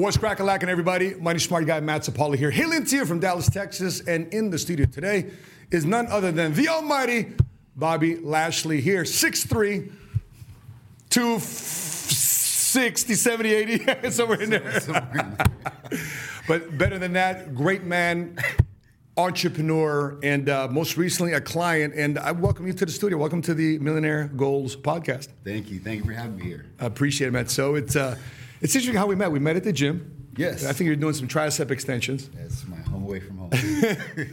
What's crackalacking, everybody? Mighty smart guy Matt Sapaula here, hailing to you from Dallas, Texas, and in the studio today is none other than the almighty Bobby Lashley here, 6'3", 260, 70, 80, somewhere in there. but better than that, great man, entrepreneur, and uh, most recently a client. And I welcome you to the studio. Welcome to the Millionaire Goals podcast. Thank you. Thank you for having me here. I appreciate it, Matt. So it's uh, it's interesting how we met. We met at the gym. Yes. I think you're doing some tricep extensions. That's my home away from home.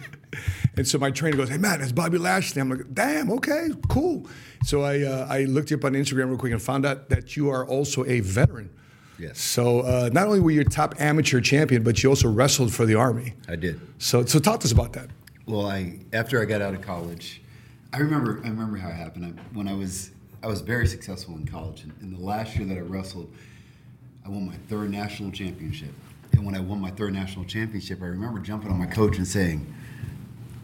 And so my trainer goes, "Hey Matt, it's Bobby Lashley." I'm like, "Damn, okay, cool." So I uh, I looked you up on Instagram real quick and found out that you are also a veteran. Yes. So uh, not only were you a top amateur champion, but you also wrestled for the army. I did. So so talk to us about that. Well, I after I got out of college, I remember I remember how it happened. I, when I was I was very successful in college, and in the last year that I wrestled, I won my third national championship. And when I won my third national championship, I remember jumping on my coach and saying,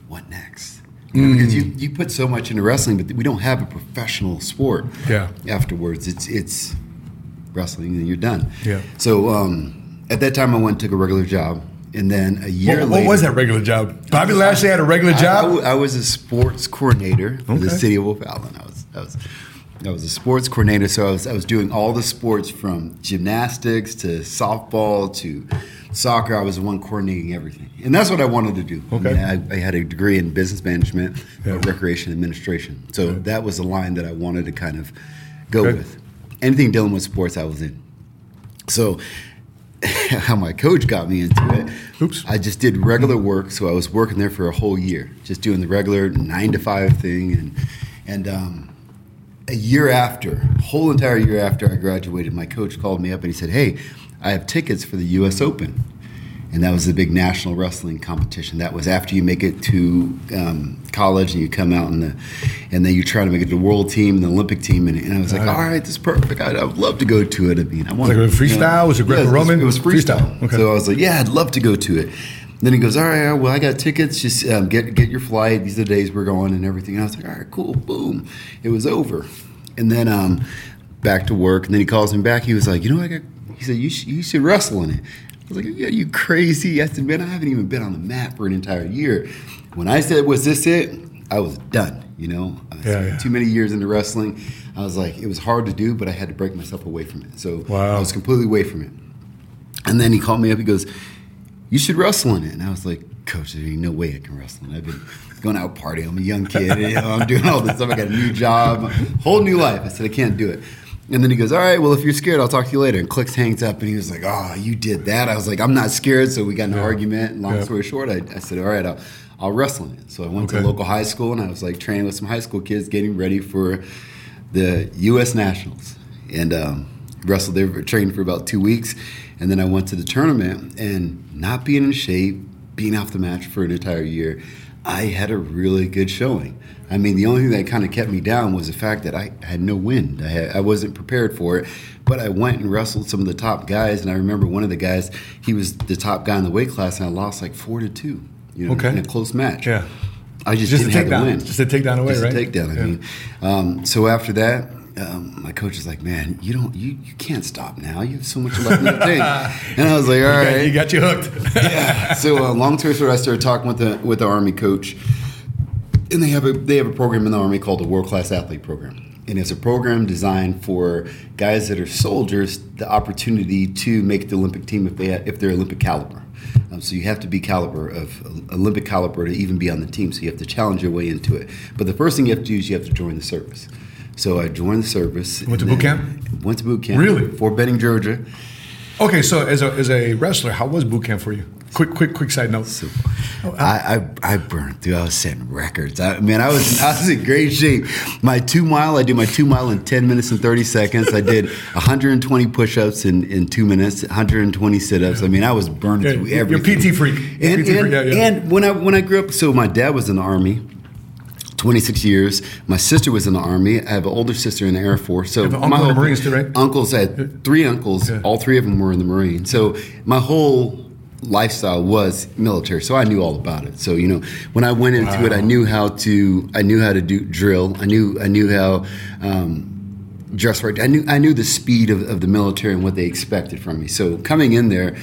"What next?" You know, Because you, you put so much into wrestling, but we don't have a professional sport. Yeah. Afterwards, it's it's wrestling, and you're done. Yeah. So um, at that time, I went and took a regular job, and then a year What, later, what was that regular job? Bobby Lashley had a regular I- I job. w- I, was a sports coordinator for the city of O'Fallon. I was, I was, I was a sports coordinator, so I was, I was doing all the sports from gymnastics to softball to soccer. I was the one coordinating everything, and that's what I wanted to do. I, Okay. mean, I, I had a degree in business management, Yeah. recreation administration. So that was the line that I wanted to kind of go Okay. with. Anything dealing with sports, I was in. So how my coach got me into it. Oops. I just did regular work, so I was working there for a whole year, just doing the regular nine to five thing, and and um, a year after, whole entire year after I graduated, my coach called me up and he said, "Hey, I have tickets for the U.S. Open." And that was the big national wrestling competition. That was after you make it to um, college and you come out and the, and then you try to make it to the world team and the Olympic team. And, and I was like, all right, this is perfect. I, I would love to go to it. I mean, I want Like a freestyle? Was it Greco-Roman? it was freestyle. Freestyle, okay. So I was like, yeah, I'd love to go to it. Then he goes, all right, well, I got tickets. Just um, get get your flight. These are the days we're going and everything. And I was like, all right, cool. Boom. It was over. And then um, back to work. And then he calls me back. He was like, you know, I got. He said, you should, you should wrestle in it. I was like, yeah, you crazy. I said, man, I haven't even been on the mat for an entire year. When I said, was this it? I was done. You know, I Yeah, yeah. too many years into wrestling. I was like, it was hard to do, but I had to break myself away from it. So Wow. I was completely away from it. And then he called me up. He goes, "You should wrestle in it." And I was like, "Coach, there ain't no way I can wrestle." And I've been going out partying. I'm a young kid. You know, I'm doing all this stuff. I got a new job, whole new life. I said, "I can't do it." And then he goes, "All right, well, if you're scared, I'll talk to you later." And clicks hangs up. And he was like, "Oh, you did that." I was like, "I'm not scared." So we got an argument. Long Yeah. story short, I, I said, "All right, I'll, I'll wrestle in it." So I went to Okay. a local high school and I was like training with some high school kids, getting ready for the U.S. Nationals, and um, wrestled there, trained for about two weeks, and then I went to the tournament. And not being in shape, being off the match for an entire year, I had a really good showing. I mean, the only thing that kind of kept me down was the fact that I had no wind. I, had, I wasn't prepared for it, but I went and wrestled some of the top guys. And I remember one of the guys, he was the top guy in the weight class, and I lost like four to two, you know, Okay. in a close match. Yeah. I just, Just a didn't have the takedown. win. Just a takedown away, Just right? a takedown. I Yeah. mean, um, so after that, um, my coach is like, "Man, you don't, you, you can't stop now. You have so much left in the tank." And I was like, "All Yeah, right." you got you hooked. yeah. So uh, long story short, I started talking with the with the army coach, and they have a they have a program in the army called the World Class Athlete Program, and it's a program designed for guys that are soldiers the opportunity to make the Olympic team if they if they're Olympic caliber. Um, so you have to be caliber of Olympic caliber to even be on the team. So you have to challenge your way into it. But the first thing you have to do is you have to join the service. So I joined the service. Went to boot camp? Went to boot camp. Really? Fort Benning, Georgia. okay, so as a as a wrestler, how was boot camp for you? Quick, quick, quick side note. So I, I I burned through. I was setting records. I man, I was I was in great shape. My two mile, I did my two mile in ten minutes and thirty seconds. I did 120 push ups in, in two minutes, 120 sit ups. I mean, I was burning Yeah, through you're. PT freak. You're And, PT freak, yeah, yeah. and when I when I grew up, so my dad was in the army. 26 years. My sister was in the army. I have an older sister in the Air Force. So uncle my in whole- Marines too, right? Uncles I had three uncles. All three of them were in the Marine. So my whole lifestyle was military. So I knew all about it. So you know, when I went into it, I knew how to. I knew how to do drill. I knew. I knew how. Um, dress right. I knew I knew the speed of, of the military and what they expected from me. So coming in there,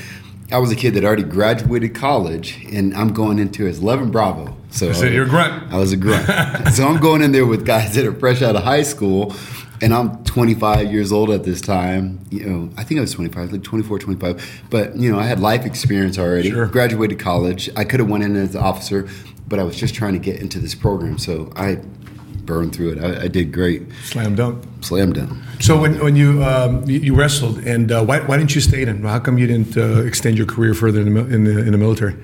I was a kid that already graduated college, and I'm going into as 11 Bravo. So, so you're a grunt. I was a grunt. so I'm going in there with guys that are fresh out of high school, and I'm 25 years old at this time. You know, I think I was 25, like 24, 25. But you know, I had life experience already. Sure. Graduated college. I could have went in as an officer, but I was just trying to get into this program. So I burned through it. I, I did great. Slam dunk. Slam dunk. So when, when you, um, you, you wrestled, and uh, why, why didn't you stay in? How come you didn't uh, extend your career further in the, in the, in the military?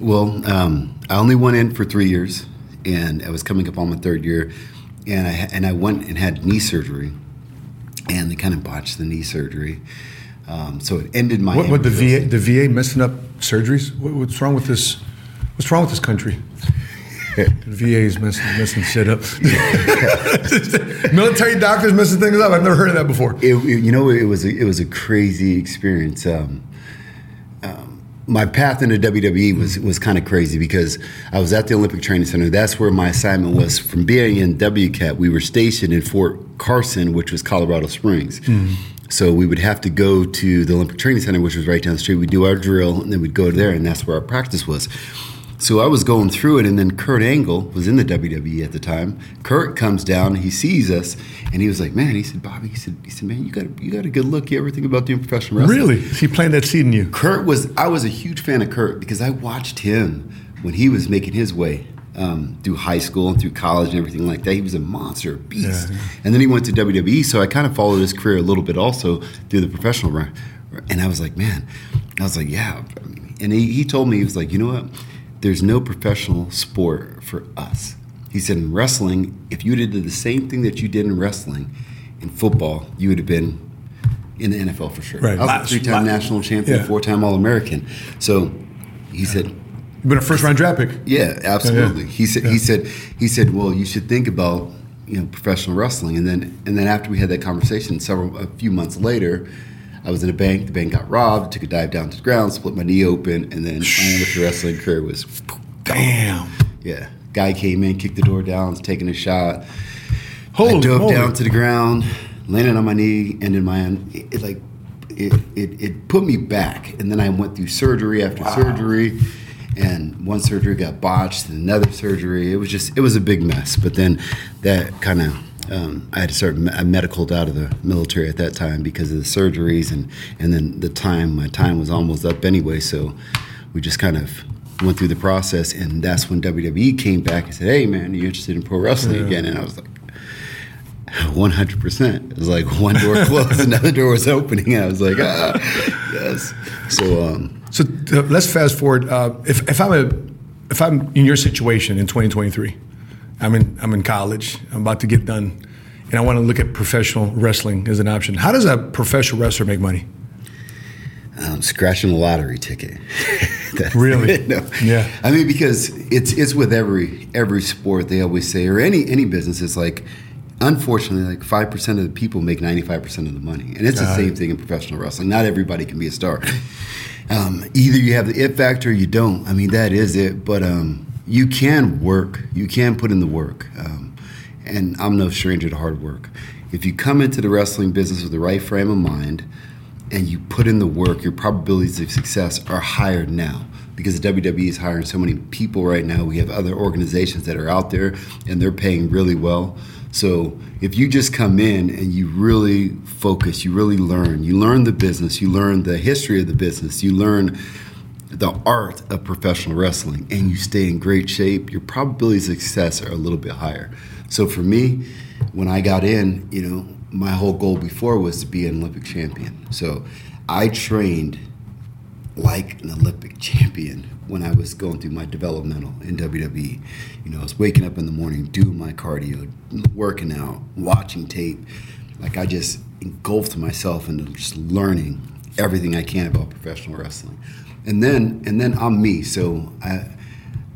Well, um, I only went in for three years, and I was coming up on my third year, and I and I went and had knee surgery, and they kind of botched the knee surgery. Um, so it ended my. What, what the VA? The VA messing up surgeries? What, what's wrong with this? What's wrong with this country? The VA's messing, messing shit up. Military doctors messing things up. I've never heard of that before. It, it, you know, it was a, it was a crazy experience. Um, my path into WWE was was kind of crazy because I was at the Olympic Training Center. That's where my assignment was. From being in WCAP, we were stationed in Fort Carson, which was Colorado Springs. Mm-hmm. So we would have to go to the Olympic Training Center, which was right down the street. We'd do our drill, and then we'd go to there, and that's where our practice was. So I was going through it, and then Kurt Angle was in the WWE at the time. Kurt comes down, he sees us, and he was like, "Man," he said, "Bobby," he said, "He said, man, you got a, you got a good look. You ever think about doing professional wrestling?" Really? He planted that seed in you. Kurt was. I was a huge fan of Kurt because I watched him when he was making his way um, through high school and through college and everything like that. He was a monster, a beast. Yeah, yeah. And then he went to WWE, so I kind of followed his career a little bit also through the professional run. And I was like, man, I was like, yeah. And he, he told me, he was like, you know what? There's no professional sport for us. He said in wrestling, if you did the same thing that you did in wrestling, in football, you would have been in the NFL for sure. Right. I was a three-time national champion, yeah. four-time All-American. So he said, "You've been a first-round draft pick." Yeah, absolutely. Yeah, yeah. He said, "He said, he said, well, you should think about you know professional wrestling." And then, and then after we had that conversation, several a few months later, I was in a bank. The bank got robbed. Took a dive down to the ground, split my knee open, and then my amateur wrestling career was. Damn. Yeah. Guy came in, kicked the door down, was taking a shot. Holy I dove moly. down to the ground, landed on my knee, ended my it, it like it, it it put me back, and then I went through surgery after wow. surgery and one surgery got botched and another surgery it was just it was a big mess but then that kind of um, I had to start I medicaled out of the military at that time because of the surgeries and and then the time my time was almost up anyway. So we just kind of went through the process, and that's when WWE came back and said, "Hey, man, are you interested in pro wrestling yeah. again?" And I was like. 100%. It was like one door closed, another door was opening. I was like, ah, yes. So, um, so uh, let's fast forward. Uh, if, if I'm a, if I'm in your situation in 2023, I'm in I'm in college. I'm about to get done, and I want to look at professional wrestling as an option. How does a professional wrestler make money? Um, scratching a lottery ticket. really? no. Yeah. I mean, because it's it's with every every sport. They always say, or any any business. It's like, unfortunately, like five percent of the people make ninety five percent of the money, and it's the same thing in professional wrestling. Not everybody can be a star. Um, either you have the it factor, or you don't. I mean, that is it. But um, you can work, you can put in the work. Um, and I'm no stranger to hard work. If you come into the wrestling business with the right frame of mind and you put in the work, your probabilities of success are higher now because the WWE is hiring so many people right now. We have other organizations that are out there and they're paying really well. So if you just come in and you really focus, you really learn, you learn the business, you learn the history of the business, you learn the art of professional wrestling and you stay in great shape, your probabilities of success are a little bit higher. So for me, when I got in, you know, my whole goal before was to be an Olympic champion. So I trained like an Olympic champion when I was going through my developmental in WWE. You know, I was waking up in the morning, doing my cardio, working out, watching tape. Like I just engulfed myself into just learning everything I can about professional wrestling and then and then I'm me. So I,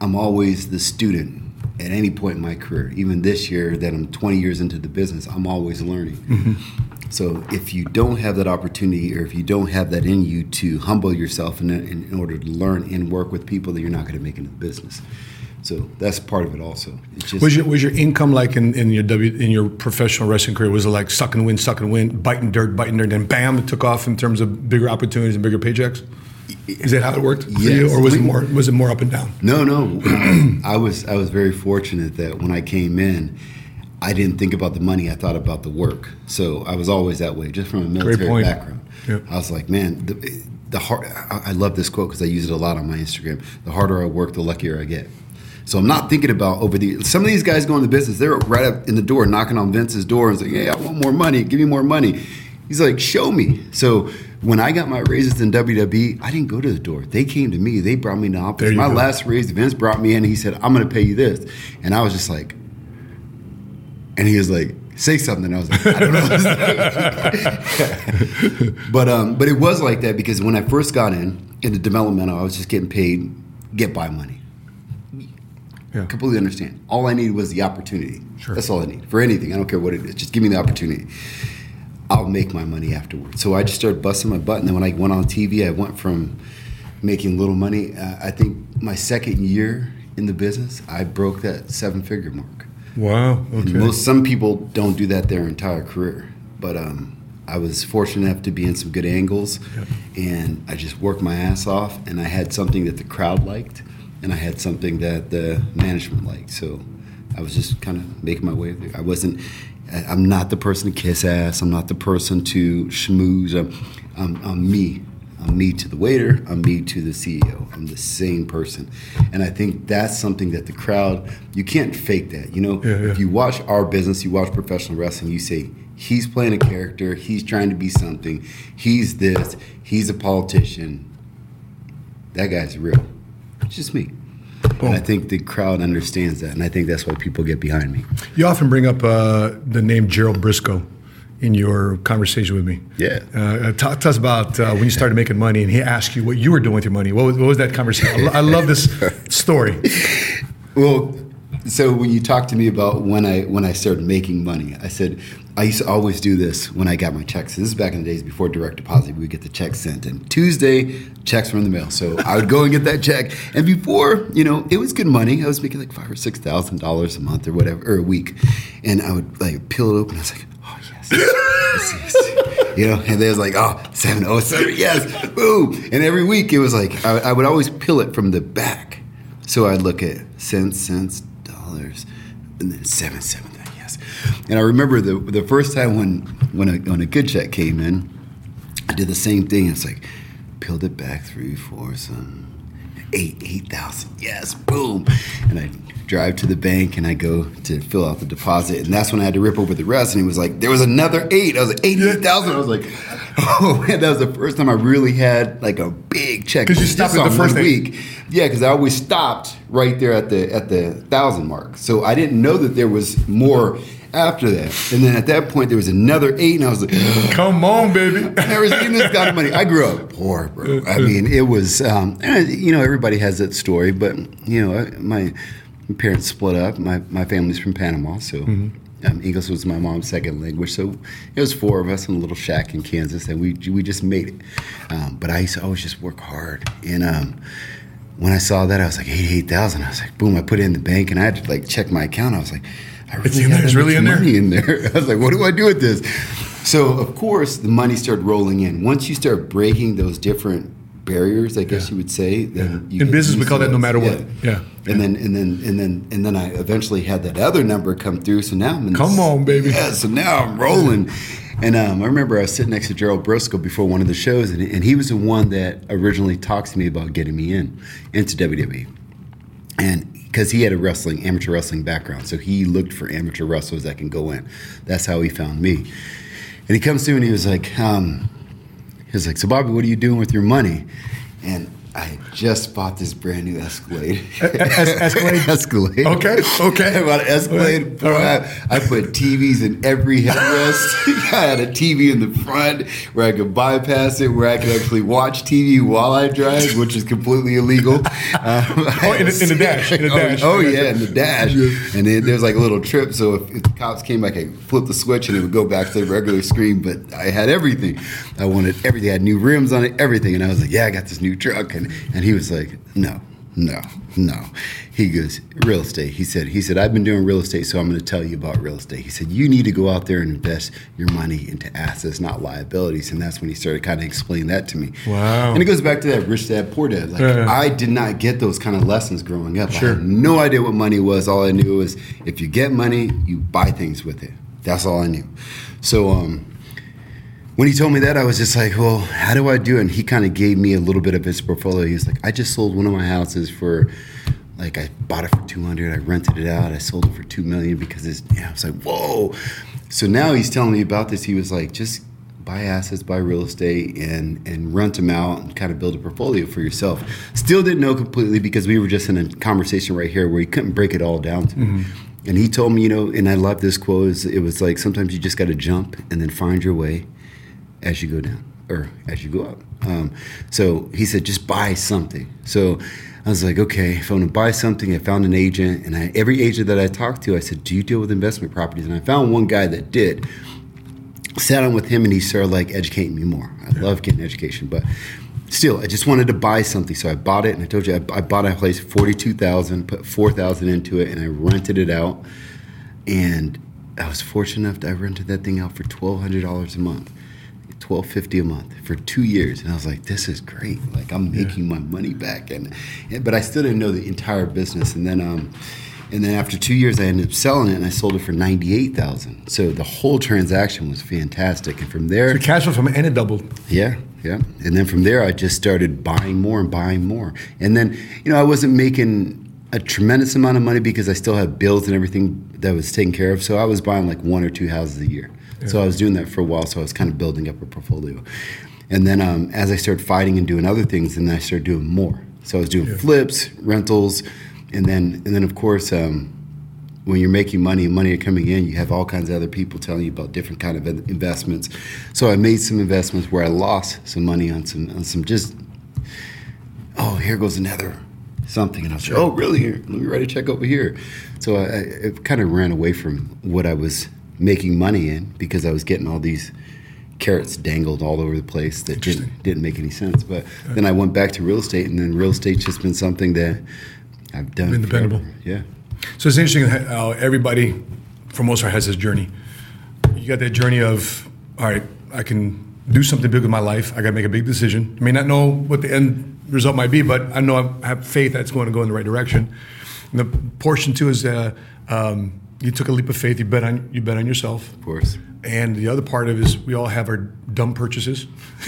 I'm always the student at any point in my career. Even this year, that I'm 20 years into the business, I'm always learning. Mm-hmm. So if you don't have that opportunity, or if you don't have that in you to humble yourself in, in, in order to learn and work with people, that you're not going to make into the business. So that's part of it also. It's just, Was your was your income like in, in your W in your professional wrestling career? Was it like suck and win, suck and win, biting dirt, biting dirt, and bam, it took off in terms of bigger opportunities and bigger paychecks? Is that how it worked for you, or was it more was it more up and down? No, no. I was I was very fortunate that when I came in, I didn't think about the money. I thought about the work. So I was always that way, just from a military background. Yeah. I was like, man, the, the hard. I I love this quote because I use it a lot on my Instagram. The harder I work, the luckier I get. So I'm not thinking about over the. Some of these guys go into business. They're right up in the door, knocking on Vince's door, and saying, "Hey, I want more money. Give me more money." He's like, "Show me." So when I got my raises in WWE, I didn't go to the door. They came to me. They brought me to office. My go. last raise, Vince brought me in. and He said, "I'm going to pay you this," and I was just like, and he was like, "Say something." I was like, "I don't know." but um, but it was like that because when I first got in in the developmental, I was just getting paid, get by money. Yeah. Completely understand. All I needed was the opportunity. Sure. That's all I need for anything. I don't care what it is. Just give me the opportunity. I'll make my money afterwards. So I just started busting my butt. And then when I went on TV, I went from making little money. Uh, I think my second year in the business, I broke that seven figure mark. Wow. Okay. Most some people don't do that their entire career, but um, I was fortunate enough to be in some good angles, and I just worked my ass off. And I had something that the crowd liked, and I had something that the management liked. So I was just kind of making my way there. I wasn't. I'm not the person to kiss ass. I'm not the person to schmooze. I'm, I'm, I'm me. I'm me to the waiter. I'm me to the CEO. I'm the same person, and I think that's something that the crowd you can't fake that. You know, Yeah, yeah. if you watch our business, you watch professional wrestling, you say he's playing a character, he's trying to be something, he's this, he's a politician. That guy's real. It's just me. And I think the crowd understands that, and I think that's why people get behind me. You often bring up uh, the name Gerald Brisco in your conversation with me. Yeah. Uh, talk to us about uh, when you started making money and he asked you what you were doing with your money. What was, what was that conversation? I I love this story. Well, so when you talked to me about when I when I started making money, I said I used to always do this when I got my checks. This is back in the days before direct deposit. We would get the checks sent, and Tuesday checks were in the mail. So I would go and get that check. And before, you know, it was good money. I was making like five or six thousand dollars a month or whatever, or a week. And I would like peel it open. I was like, oh yes, yes, yes. You know, and was like, oh, seven, oh, seven, yes, boom. And every week it was like, I, I would always peel it from the back. So I'd look at cents, cents, dollars, and then seven, seven, yes. And I remember the the first time when when a, when a good check came in, I did the same thing. It's like peeled it back three, four, some eight, eight thousand. Yes, boom. And I drive to the bank and I go to fill out the deposit, and that's when I had to rip over the rest. And he was like, "There was another eight. I was like, eighty-eight thousand. I was like, "Oh man, that was the first time I really had like a big check. Because you stopped at the first week. Yeah, because I always stopped right there at the at the thousand mark. So I didn't know that there was more after that. And then at that point, there was another eight, and I was like, Come on, baby. I've never seen this kind of money. I grew up poor, bro. I mean, it was, um, and, you know, everybody has that story, but, you know, my, parents split up. My, my family's from Panama, so um, English was my mom's second language. So it was four of us in a little shack in Kansas, and we, we just made it. Um, but I used to always just work hard. And um, when I saw that, I was like, 88,000. I was like, boom, I put it in the bank, and I had to, like, check my account. I was like, I It's really in there? It's really in there? money in there. I was like, what do I do with this? So, of course, the money started rolling in. Once you start breaking those different barriers, I guess you would say, then you In business, we call that no matter what. Yeah. And then and then and then and then I eventually had that other number come through. So now I'm in Come on, baby. Yeah, so now I'm rolling. And um, I remember I was sitting next to Gerald Brisco before one of the shows, and, and he was the one that originally talked to me about getting me in into WWE and because he had a wrestling amateur wrestling background so he looked for amateur wrestlers that can go in. That's how he found me. And he comes to me and he was like um, he was like so bobby what are you doing with your money? And I just bought this brand new Escalade. Es- Escalade? Escalade. Okay, okay. I bought an Escalade. All right. I, I put TVs in every headrest. I had a TV in the front where I could bypass it, where I could actually watch TV while I drive, which is completely illegal. Um, Oh, in the- in the dash, in the oh, dash. Oh, yeah, in the dash. And then there's like a little trip, so if, if the cops came, I could flip the switch and it would go back to the regular screen. But I had everything. I wanted everything. I had new rims on it, everything. And I was like, yeah, I got this new truck. And, and he was like, no, no, no. He goes, real estate. He said, he said, I've been doing real estate, so I'm going to tell you about real estate. He said, you need to go out there and invest your money into assets, not liabilities. And that's when he started kind of explaining that to me. Wow. And it goes back to that rich dad, poor dad. Like Yeah. I did not get those kind of lessons growing up. Sure. I had no idea what money was. All I knew was if you get money, you buy things with it. That's all I knew. So um, when he told me that, I was just like, well, how do I do it? And he kind of gave me a little bit of his portfolio. He was like, I just sold one of my houses for, like, I bought it for 200. I rented it out. I sold it for 2 million because it's, yeah, I was like, whoa. So now he's telling me about this. He was like, just buy assets, buy real estate, and and rent them out and kind of build a portfolio for yourself. Still didn't know completely because we were just in a conversation right here where he couldn't break it all down to me. Mm-hmm. And he told me, you know, and I love this quote. is It was like sometimes you just got to jump and then find your way as you go down or as you go up. Um, so he said, just buy something. So I was like, okay, if I'm gonna buy something, I found an agent, and I, every agent that I talked to, I said, do you deal with investment properties? And I found one guy that did. Sat on with him, and he started like educating me more. I love getting education, but still, I just wanted to buy something, so I bought it. And I told you, I, I bought a place forty-two thousand, put four thousand into it, and I rented it out. And I was fortunate enough to I rented that thing out for twelve hundred dollars a month, twelve fifty a month for two years. And I was like, this is great. Like I'm making my money back. And, and but I still didn't know the entire business. And then um, and then after two years, I ended up selling it, and I sold it for ninety eight thousand. So the whole transaction was fantastic. And from there, The cash flow from it and it doubled. yeah, yeah. And then from there, I just started buying more and buying more. And then, you know, I wasn't making a tremendous amount of money because I still had bills and everything that was taken care of. So I was buying like one or two houses a year. So I was doing that for a while. So I was kind of building up a portfolio. And then um, as I started fighting and doing other things, then I started doing more. So I was doing flips, rentals, and then and then of course. Um, when you're making money and money are coming in, you have all kinds of other people telling you about different kind of investments. So I made some investments where I lost some money on some on some just oh here goes another something, and I was like, oh really? Here, let me write a check over here. So I, I kind of ran away from what I was making money in because I was getting all these carrots dangled all over the place that didn't didn't make any sense. But then I went back to real estate, and then real estate's just been something that I've done. Been dependable. Yeah. So it's interesting how everybody, for most part, has this journey. You got that journey of, all right, I can do something big with my life. I got to make a big decision. I may not know what the end result might be, but I know I have faith that it's going to go in the right direction. And the portion two is uh, um, you took a leap of faith. You bet on you bet on yourself. Of course. And the other part of it is we all have our dumb purchases.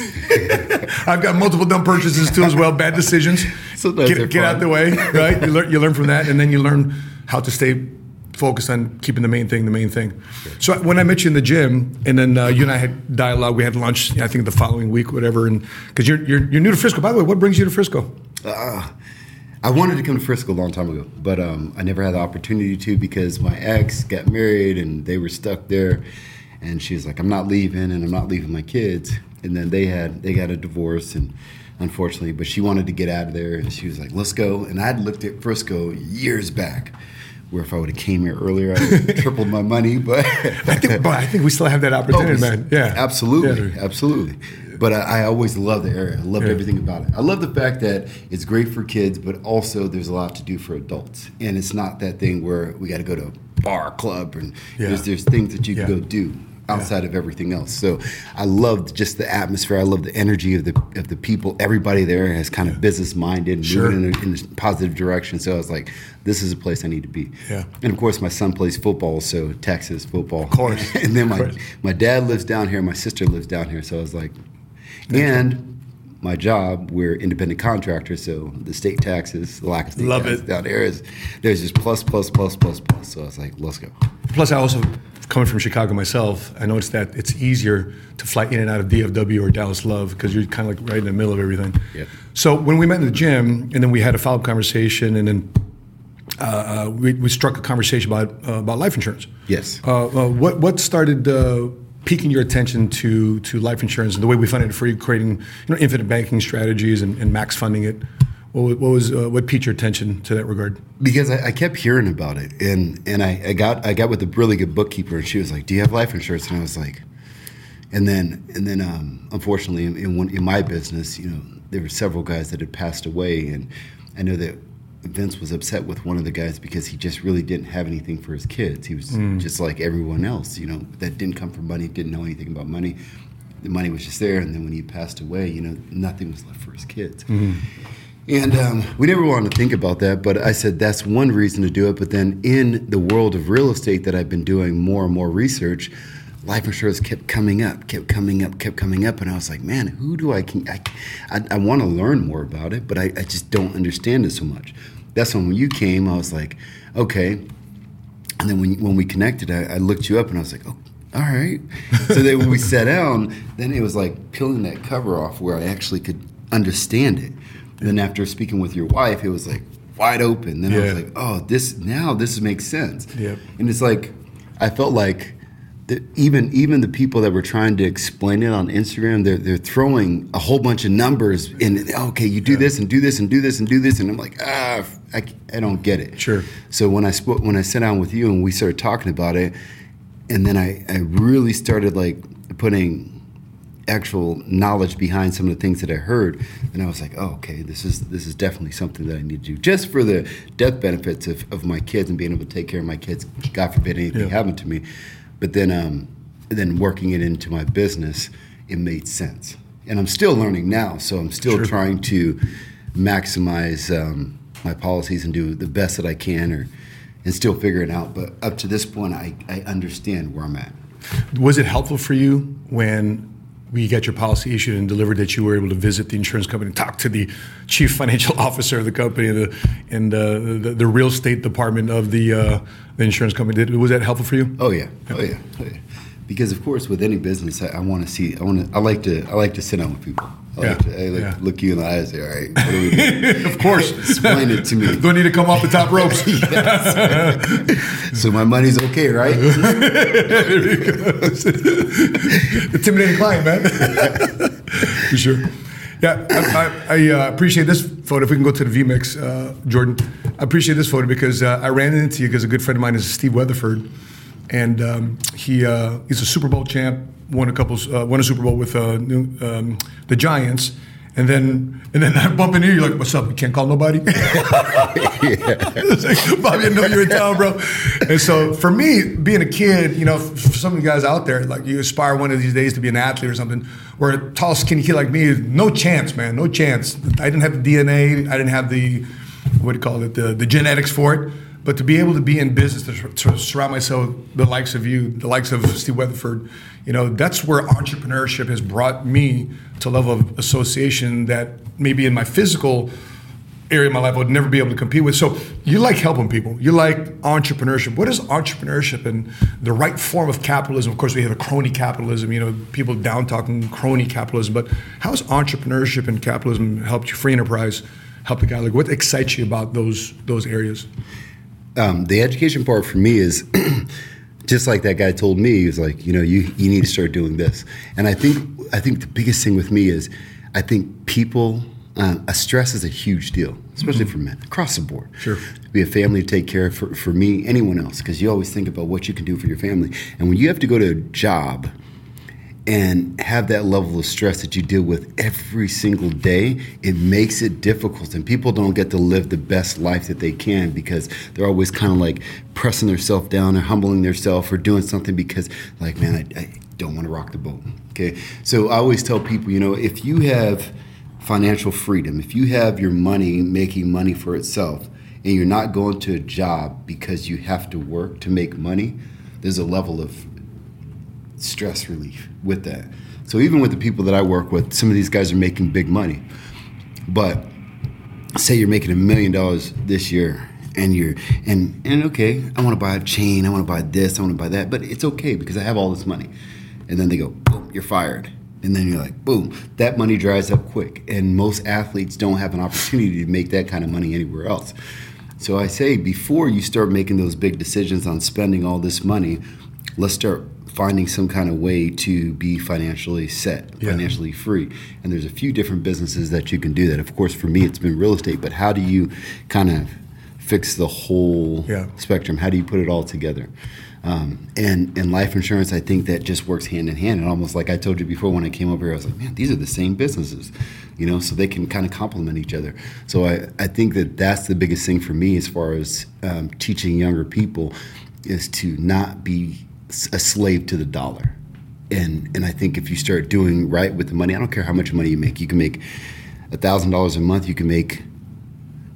I've got multiple dumb purchases too as well, bad decisions. Sometimes get get out the way, right? You learn, you learn from that, and then you learn how to stay focused on keeping the main thing the main thing. So when I met you in the gym, and then uh, you and I had dialogue, we had lunch. I think the following week, whatever, and because you're, you're you're new to Frisco. By the way, what brings you to Frisco? I wanted to come to Frisco a long time ago, but um, I never had the opportunity to because my ex got married and they were stuck there. And she was like, "I'm not leaving, and I'm not leaving my kids." And then they had they got a divorce, and unfortunately, but she wanted to get out of there, and she was like, "Let's go." And I'd looked at Frisco years back, where if I would have came here earlier, I would have tripled my money. But I think, but I think we still have that opportunity, man. Yeah, absolutely, Yeah. absolutely. But I, I always love the area. I love Yeah. everything about it. I love the fact that it's great for kids, but also there's a lot to do for adults. And it's not that thing where we got to go to a bar, club, and Yeah. there's there's things that you can go do outside of everything else. So I loved just the atmosphere. I love the energy of the of the people. Everybody there is kind of business minded, Sure. moving in a, in a positive direction. So I was like, this is a place I need to be. Yeah. And of course, my son plays football, so Texas football. Of course. and then my my dad lives down here. My sister lives down here. So I was like, and my job, we're independent contractors, so the state taxes, the lack of state Love taxes it. down there is there's just plus, plus, plus, plus, plus. So I was like, let's go. Plus, I also, coming from Chicago myself, I noticed that it's easier to fly in and out of DFW or Dallas Love because you're kind of like right in the middle of everything. Yep. So when we met in the gym, and then we had a follow-up conversation, and then uh, uh, we, we struck a conversation about uh, about life insurance. Yes. Uh, uh, what what started uh, piquing your attention to to life insurance and the way we funded it for you, creating you know infinite banking strategies and, and max funding it? What was, uh, what piqued your attention to that regard? because I, I kept hearing about it, and and I, I got I got with a really good bookkeeper, and she was like, "Do you have life insurance?" And I was like, and then and then um, unfortunately, in in, one, in my business, you know, there were several guys that had passed away, and I know that Vince was upset with one of the guys because he just really didn't have anything for his kids. He was mm. just like everyone else, you know, that didn't come from money, didn't know anything about money. The money was just there, and then when he passed away, you know, nothing was left for his kids. Mm-hmm. And um, we never wanted to think about that, but I said that's one reason to do it. But then in the world of real estate that I've been doing more and more research, life insurance kept coming up, kept coming up, kept coming up, and I was like, man, who do I can I, I, I want to learn more about it, but I, I just don't understand it so much. That's when you came, I was like, okay. And then when when we connected, I, I looked you up and I was like, oh, all right. so then when we sat down, then it was like peeling that cover off where I actually could understand it. And then after speaking with your wife, it was like wide open. Then yeah. I was like, oh, this now this makes sense. Yep. And it's like I felt like the, even even the people that were trying to explain it on Instagram, they're they're throwing a whole bunch of numbers in. Okay, you do yeah. this and do this and do this and do this, and I'm like, ah, I, I don't get it. Sure. So when I spoke, when I sat down with you and we started talking about it, and then I I really started like putting actual knowledge behind some of the things that I heard, and I was like, oh, okay, this is this is definitely something that I need to do just for the death benefits of, of my kids and being able to take care of my kids. God forbid anything yeah. happened to me. But then, um, then working it into my business, it made sense. And I'm still learning now, so I'm still sure. trying to maximize um, my policies and do the best that I can, or and still figure it out. But up to this point, I, I understand where I'm at. Was it helpful for you when we got your policy issued and delivered that you were able to visit the insurance company and talk to the chief financial officer of the company and the, and, uh, the, the, real estate department of the, uh, the insurance company. Did, was that helpful for you? Oh yeah. Oh yeah. Oh, yeah. Because of course, with any business, I, I want to see. I want to. I like to. I like to sit down with people. I yeah. like to I like yeah. look you in the eyes. Say, all right. What are we doing? of course. Explain it to me. Do I need to come off the top ropes? so my money's okay, right? Intimidating client, man. For sure. Yeah, I, I, I uh, appreciate this photo. If we can go to the VMix, uh, Jordan, I appreciate this photo because uh, I ran into you because a good friend of mine is Steve Weatherford, and um, he uh, he's a Super Bowl champ, won a couple, uh, won a Super Bowl with uh, um, the Giants, and then and then I bump into you. You're like, "What's up? You can't call nobody." like, Bobby, I know you're in town, bro. And so for me, being a kid, you know, for some of you guys out there, like you aspire one of these days to be an athlete or something. Where a tall, skinny kid like me, no chance, man, no chance. I didn't have the DNA. I didn't have the what do you call it, the the genetics for it. But to be able to be in business, to, to surround myself with the likes of you, the likes of Steve Weatherford, you know, that's where entrepreneurship has brought me to level of association that maybe in my physical area of my life I would never be able to compete with. So you like helping people. You like entrepreneurship. What is entrepreneurship and the right form of capitalism? Of course, we have a crony capitalism. You know, people down talking crony capitalism. But how has entrepreneurship and capitalism helped you? Free enterprise help the guy. Like, what excites you about those those areas? Um, the education part for me is just like that guy told me, he was like, you know, you, you need to start doing this. And I think I think the biggest thing with me is I think people uh, a stress is a huge deal, especially mm-hmm. for men across the board. Sure, be a family to take care of for, for me, anyone else, because you always think about what you can do for your family. And when you have to go to a job and have that level of stress that you deal with every single day, it makes it difficult. And people don't get to live the best life that they can because they're always kind of like pressing themselves down or humbling themselves or doing something because, like, man, I, I don't want to rock the boat. Okay. So I always tell people, you know, if you have financial freedom, if you have your money making money for itself, and you're not going to a job because you have to work to make money, there's a level of stress relief with that. So even with the people that I work with, some of these guys are making big money. But say you're making a million dollars this year and you're and and okay, I want to buy a chain, I want to buy this, I want to buy that, but it's okay because I have all this money. And then they go, boom, you're fired. And then you're like, boom, that money dries up quick. And most athletes don't have an opportunity to make that kind of money anywhere else. So I say before you start making those big decisions on spending all this money, let's start finding some kind of way to be financially set, yeah. financially free. And there's a few different businesses that you can do that. Of course, for me, it's been real estate, but how do you kind of fix the whole yeah. spectrum? How do you put it all together? Um, and and life insurance, I think that just works hand in hand. And almost like I told you before when I came over here, I was like, man, these are the same businesses, you know, so they can kind of complement each other. So I, I think that that's the biggest thing for me as far as um, teaching younger people is to not be a slave to the dollar. And and I think if you start doing right with the money, I don't care how much money you make. You can make thousand dollars a month. You can make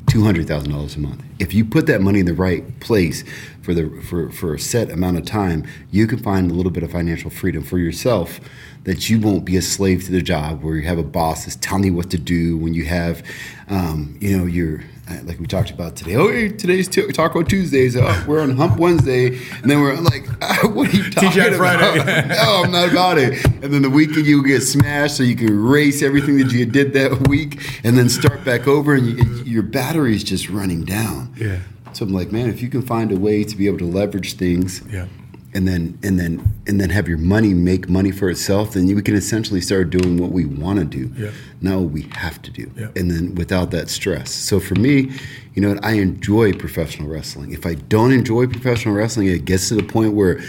two hundred thousand dollars a month. If you put that money in the right place for the for, for a set amount of time, you can find a little bit of financial freedom for yourself that you won't be a slave to the job where you have a boss that's telling you what to do when you have um, you know your like we talked about today. Oh, hey, today's t- Taco Tuesdays. Oh, we're on Hump Wednesday, and then we're like, ah, "What are you talking TGI about?" Friday. no, I'm not about it. And then the weekend you get smashed, so you can erase everything that you did that week, and then start back over, and you, your battery is just running down. Yeah. So I'm like, man, if you can find a way to be able to leverage things, Yeah. And then and then and then have your money make money for itself, then we can essentially start doing what we want to do, Yeah. not what we have to do, Yeah. and then without that stress. So for me, you know, I enjoy professional wrestling. If I don't enjoy professional wrestling, it gets to the point where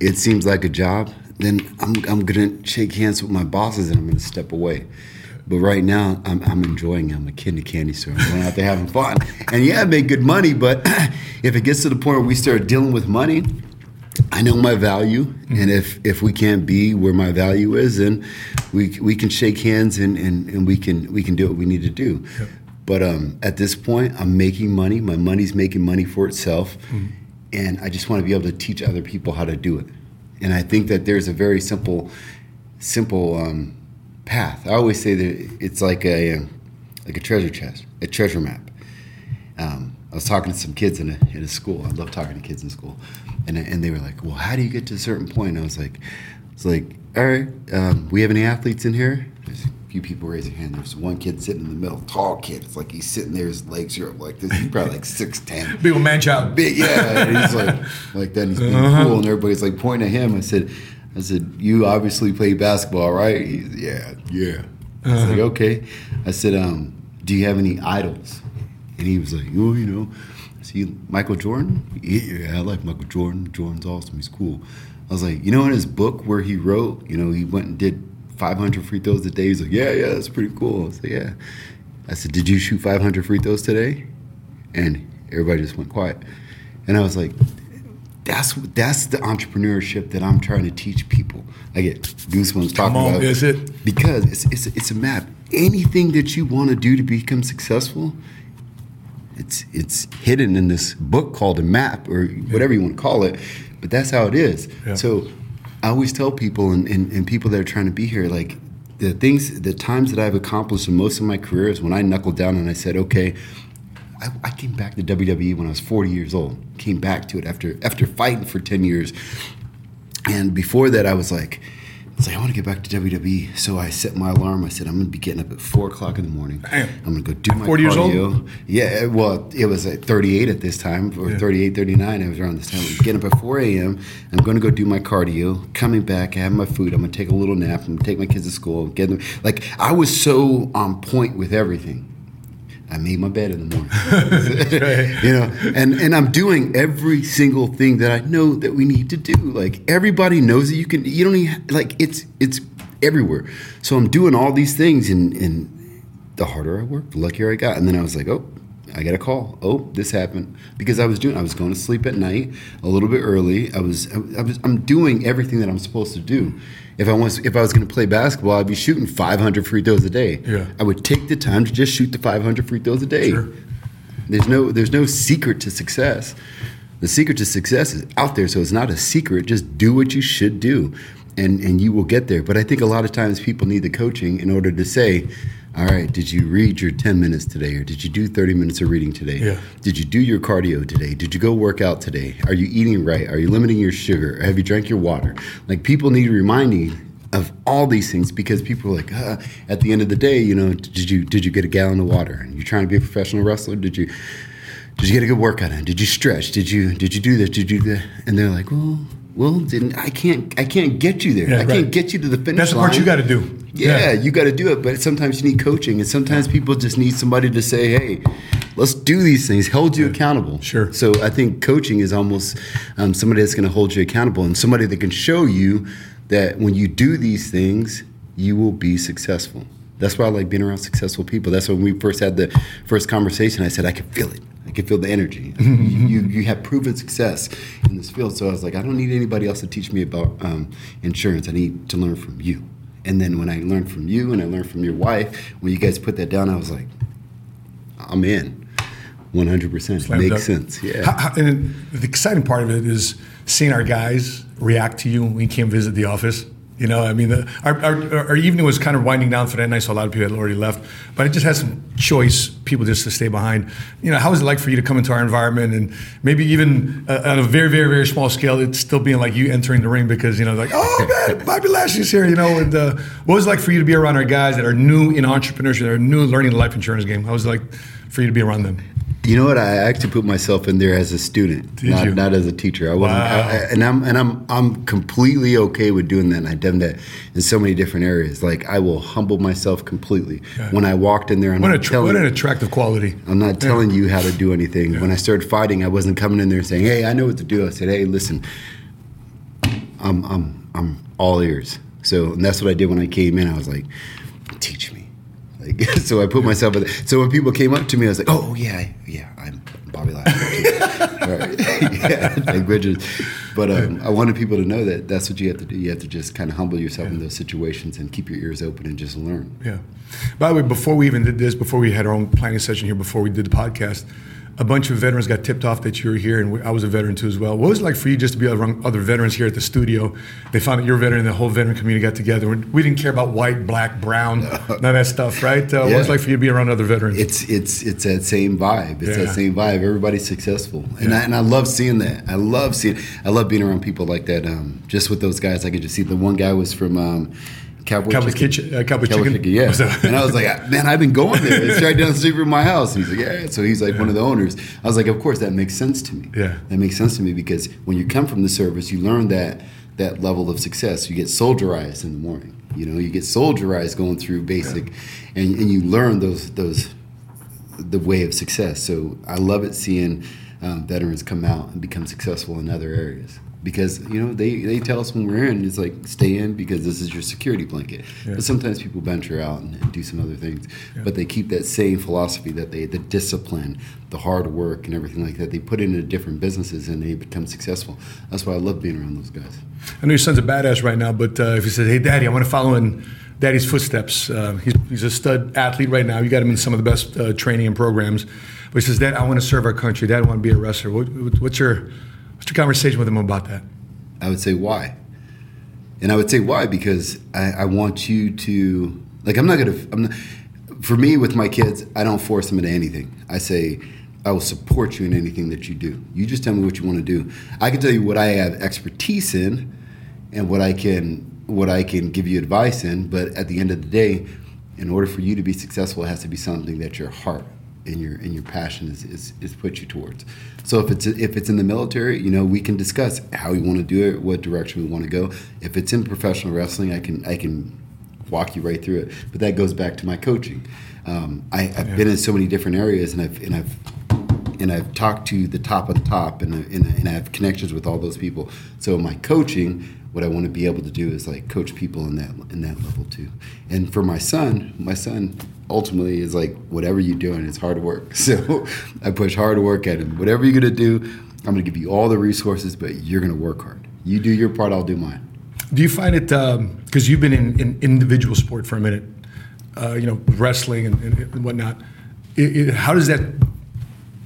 it seems like a job. Then I'm I'm gonna shake hands with my bosses and I'm gonna step away. But right now, I'm, I'm enjoying it. I'm a kid in a candy store. I'm going out there having fun. And yeah, I make good money, but if it gets to the point where we start dealing with money, I know my value, and if if we can't be where my value is, then we we can shake hands and, and, and we can we can do what we need to do. But um, at this point, I'm making money. My money's making money for itself, and I just want to be able to teach other people how to do it. And I think that there's a very simple simple um, path. I always say that it's like a like a treasure chest, a treasure map. Um, I was talking to some kids in a, in a school. I love talking to kids in school, and and they were like, "Well, how do you get to a certain point?" And I was like, "It's like, all right, um, we have any athletes in here?" There's a few people raise their hand. There's one kid sitting in the middle, tall kid. It's like he's sitting there, his legs are up like this. He's probably like six ten. Big old man child. Big, yeah. And he's like, like that. He's being cool, and everybody's like pointing at him. I said, I said, you obviously play basketball, right? He's, yeah, yeah. I was like, okay. I said, um, do you have any idols? And he was like, oh, you know, see Michael Jordan? Yeah, I like Michael Jordan. Jordan's awesome. He's cool. I was like, you know, in his book where he wrote, you know, he went and did 500 free throws a day. He's like, yeah, yeah, that's pretty cool. I was like, yeah. I said, did you shoot 500 free throws today? And everybody just went quiet. And I was like, that's that's the entrepreneurship that I'm trying to teach people. I get goosebumps talking on, about is it? because it's it's it's a map. Anything that you want to do to become successful, it's it's hidden in this book called a map or whatever you want to call it. But that's how it is. Yeah. So I always tell people and, and, and people that are trying to be here, like the things, the times that I've accomplished in most of my career is when I knuckled down and I said, okay, I, I came back to WWE when I was 40 years old. Came back to it after after fighting for 10 years. And before that, I was like, I was like, I want to get back to WWE. So I set my alarm. I said, I'm going to be getting up at four o'clock in the morning. Damn. I'm going to go do my 40 years old? cardio. Yeah, well, it was at 38 at this time, or Yeah. 38, 39. It was around this time. I'm getting up at 4 a.m. I'm going to go do my cardio. Coming back, I have my food. I'm going to take a little nap. I'm going to take my kids to school. Get them. Like I was so on point with everything. I made my bed in the morning. you know, and and I'm doing every single thing that I know that we need to do. Like everybody knows that you can. You don't even like it's it's everywhere. So I'm doing all these things, and and the harder I work, the luckier I got. And then I was like, oh. I got a call. Oh, this happened because I was doing. I was going to sleep at night a little bit early. I was. I was. I'm doing everything that I'm supposed to do. If I was. If I was going to play basketball, I'd be shooting 500 free throws a day. Yeah. I would take the time to just shoot the 500 free throws a day. Sure. There's no there's no secret to success. The secret to success is out there, so it's not a secret. Just do what you should do, and and you will get there. But I think a lot of times people need the coaching in order to say, "All right, did you read your 10 minutes today, or did you do 30 minutes of reading today? Yeah. Did you do your cardio today? Did you go work out today? Are you eating right? Are you limiting your sugar? Have you drank your water? Like people need reminding of all these things because people are like, uh, at the end of the day, you know, did you did you get a gallon of water? And you're trying to be a professional wrestler. Did you did you get a good workout in? Did you stretch? Did you did you do this? Did you do that? And they're like, well, Well, then I can't. I can't get you there. Yeah, I right. can't get you to the finish line. That's the part you got to do. Yeah, you got to do it. But sometimes you need coaching, and sometimes people just need somebody to say, "Hey, let's do these things." Hold you accountable. Sure. So I think coaching is almost um, somebody that's going to hold you accountable, and somebody that can show you that when you do these things, you will be successful. That's why I like being around successful people. That's when we first had the first conversation. I said I could feel it. I could feel the energy. you, you have proven success in this field. So I was like, I don't need anybody else to teach me about um, insurance. I need to learn from you. And then when I learned from you and I learned from your wife, when you guys put that down, I was like, I'm in. 100%. Slam Makes dunk. sense. Yeah. How, how, and the exciting part of it is seeing our guys react to you when we came visit the office. You know, I mean, the, our, our, our evening was kind of winding down for that night, so a lot of people had already left. But I just had some choice people just to stay behind. You know, how was it like for you to come into our environment and maybe even uh, on a very, very, very small scale, it's still being like you entering the ring because, you know, like, oh, man, Bobby Lashley's here, you know. And uh, what was it like for you to be around our guys that are new in entrepreneurship, that are new learning the life insurance game? How was it like for you to be around them? You know what? I actually put myself in there as a student, Did not, you? not as a teacher. I wasn't, Wow. I, and I'm and I'm I'm completely okay with doing that. And I've done that in so many different areas. Like I will humble myself completely. When I walked in there, I'm What, not a, telling what an attractive quality. I'm not telling you how to do anything. When I started fighting, I wasn't coming in there saying, "Hey, I know what to do." I said, "Hey, listen, I'm I'm I'm all ears." So and that's what I did when I came in. I was like, "Teach me." So I put myself in. So when people came up to me, I was like, "Oh yeah, yeah, I'm Bobby Lashley." Yeah. But um, I wanted people to know that that's what you have to do. You have to just kind of humble yourself in those situations and keep your ears open and just learn. Yeah. By the way, before we even did this, before we had our own planning session here, before we did the podcast, a bunch of veterans got tipped off that you were here, and I was a veteran too as well. What was it like for you just to be around other veterans here at the studio? They found out you're a veteran, and the whole veteran community got together. We didn't care about white, black, brown, none of that stuff, right? Uh, What was it like for you to be around other veterans? It's it's it's that same vibe. It's Yeah. that same vibe. Everybody's successful, and I, and I love seeing that. I love seeing. I love being around people like that. Um, just with those guys, I could just see. The one guy was from um, Cowboy Cowboy Chicken. Kitchen- uh, Cowboy Cowboy Chicken? yeah. Was that- and I was like, man, I've been going there. It's right down the street from my house. And he's like, yeah. So he's like one of the owners. I was like, of course, that makes sense to me. Yeah. that makes sense to me because when you come from the service, you learn that that level of success. You get soldierized in the morning. You know, you get soldierized going through basic, and, and you learn those those the way of success. So I love it seeing um, veterans come out and become successful in other areas because you know they, they tell us when we're in it's like stay in because this is your security blanket. Yeah. But sometimes people venture out and, and do some other things, but they keep that same philosophy that they the discipline, the hard work, and everything like that. They put into different businesses and they become successful. That's why I love being around those guys. I know your son's a badass right now, but uh, if he says, "Hey, Daddy, I want to follow in Daddy's footsteps," uh, he's, he's a stud athlete right now. You got him in some of the best uh, training and programs. But he says, "Dad, I want to serve our country. Dad, I want to be a wrestler." What- what's your what's your conversation with him about that? I would say why, and I would say why because I, I want you to like. I'm not gonna. I'm not, for me with my kids. I don't force them into anything. I say I will support you in anything that you do. You just tell me what you want to do. I can tell you what I have expertise in, and what I can what I can give you advice in. But at the end of the day, in order for you to be successful, it has to be something that your heart and your and your passion is, is, is put you towards. So if it's if it's in the military, you know, we can discuss how we want to do it, what direction we want to go. If it's in professional wrestling, I can I can walk you right through it. But that goes back to my coaching. Um, I, I've been in so many different areas, and I've and I've and I've talked to the top of the top, and, and, and I have connections with all those people. So my coaching, what I want to be able to do is like coach people in that in that level too. And for my son, my son ultimately is like whatever you're doing, it's hard work. So I push hard work at him. Whatever you're gonna do, I'm gonna give you all the resources, but you're gonna work hard. You do your part, I'll do mine. Do you find it because you've been in, in individual sport for a minute, uh, you know, wrestling and, and, and whatnot? It, it, how does that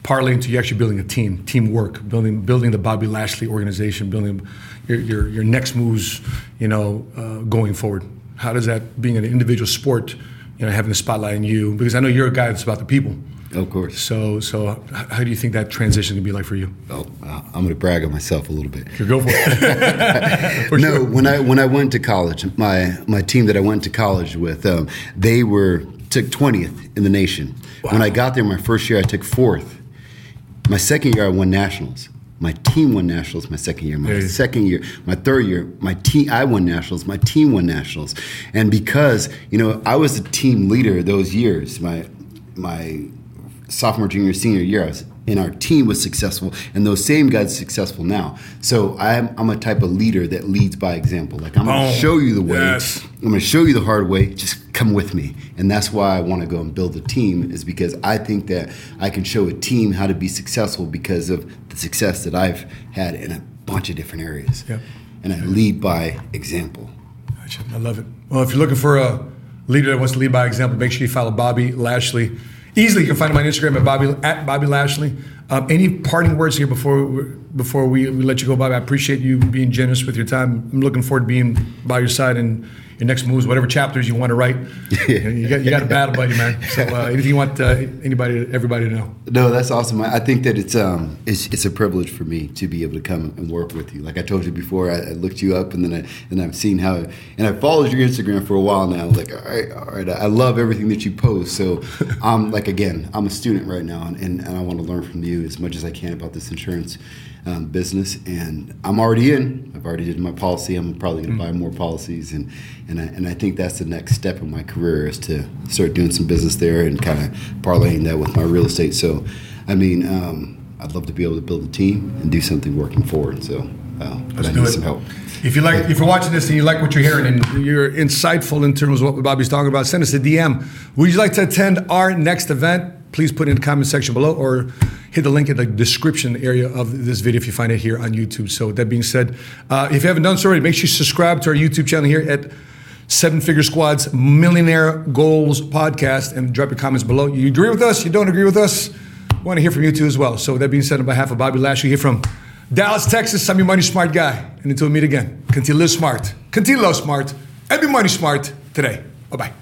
parlay into you actually building a team, teamwork, building building the Bobby Lashley organization, building your your, your next moves, you know, uh, going forward? How does that being an individual sport, you know, having the spotlight on you? Because I know you're a guy that's about the people. Of course. So so how do you think that transition can be like for you? Oh, I'm gonna brag on myself a little bit. Here, go for it. For no, sure. when I when I went to college, my my team that I went to college with, um, they were took twentieth in the nation. When I got there, my first year I took fourth. My second year I won nationals. my team won nationals my second year. My second year, my third year, my team I won nationals. My team won nationals, and because you know I was the team leader those years, my my sophomore, junior, senior year, I was and our team was successful and those same guys are successful now so i'm, I'm a type of leader that leads by example like i'm going to show you the way Yes. i'm going to show you the hard way just come with me and that's why i want to go and build a team is because i think that i can show a team how to be successful because of the success that i've had in a bunch of different areas Yep. and i lead by example Gotcha. I love it. Well, if you're looking for a leader that wants to lead by example, make sure you follow Bobby Lashley. Easily, you can find him on Instagram at Bobby at Bobby Lashley. Um, any parting words here before before we, we let you go, Bobby? I appreciate you being generous with your time. I'm looking forward to being by your side in your next moves, whatever chapters you want to write. you got you got a battle buddy, man. So uh, anything you want uh, anybody, everybody to know. No, that's awesome. I I think that it's um it's, it's a privilege for me to be able to come and work with you. Like I told you before, I, I looked you up and then I and I've seen how and I followed your Instagram for a while now. Like all right, all right, I love everything that you post. So I'm like again, I'm a student right now and, and, and I want to learn from you as much as I can about this insurance um, business. And I'm already in. I've already did my policy. I'm probably going to buy more policies and and I, and I think that's the next step in my career is to start doing some business there and kind of parlaying that with my real estate. So, I mean, um, I'd love to be able to build a team and do something working forward. So, uh, but I do need it. some help. If you like, if you're watching this and you like what you're hearing and you're insightful in terms of what Bobby's talking about, send us a DM. Would you like to attend our next event? Please put it in the comment section below or hit the link in the description area of this video if you find it here on YouTube. So that being said, uh, if you haven't done so already, make sure you subscribe to our YouTube channel here at Seven Figure Squad's Millionaire Goals Podcast and drop your comments below. You agree with us? You don't agree with us? We want to hear from you too as well. So that being said, on behalf of Bobby Lashley here from Dallas, Texas, I'm your money smart guy. And until we meet again, continue to live smart, continue to love smart, and be money smart today. Bye bye.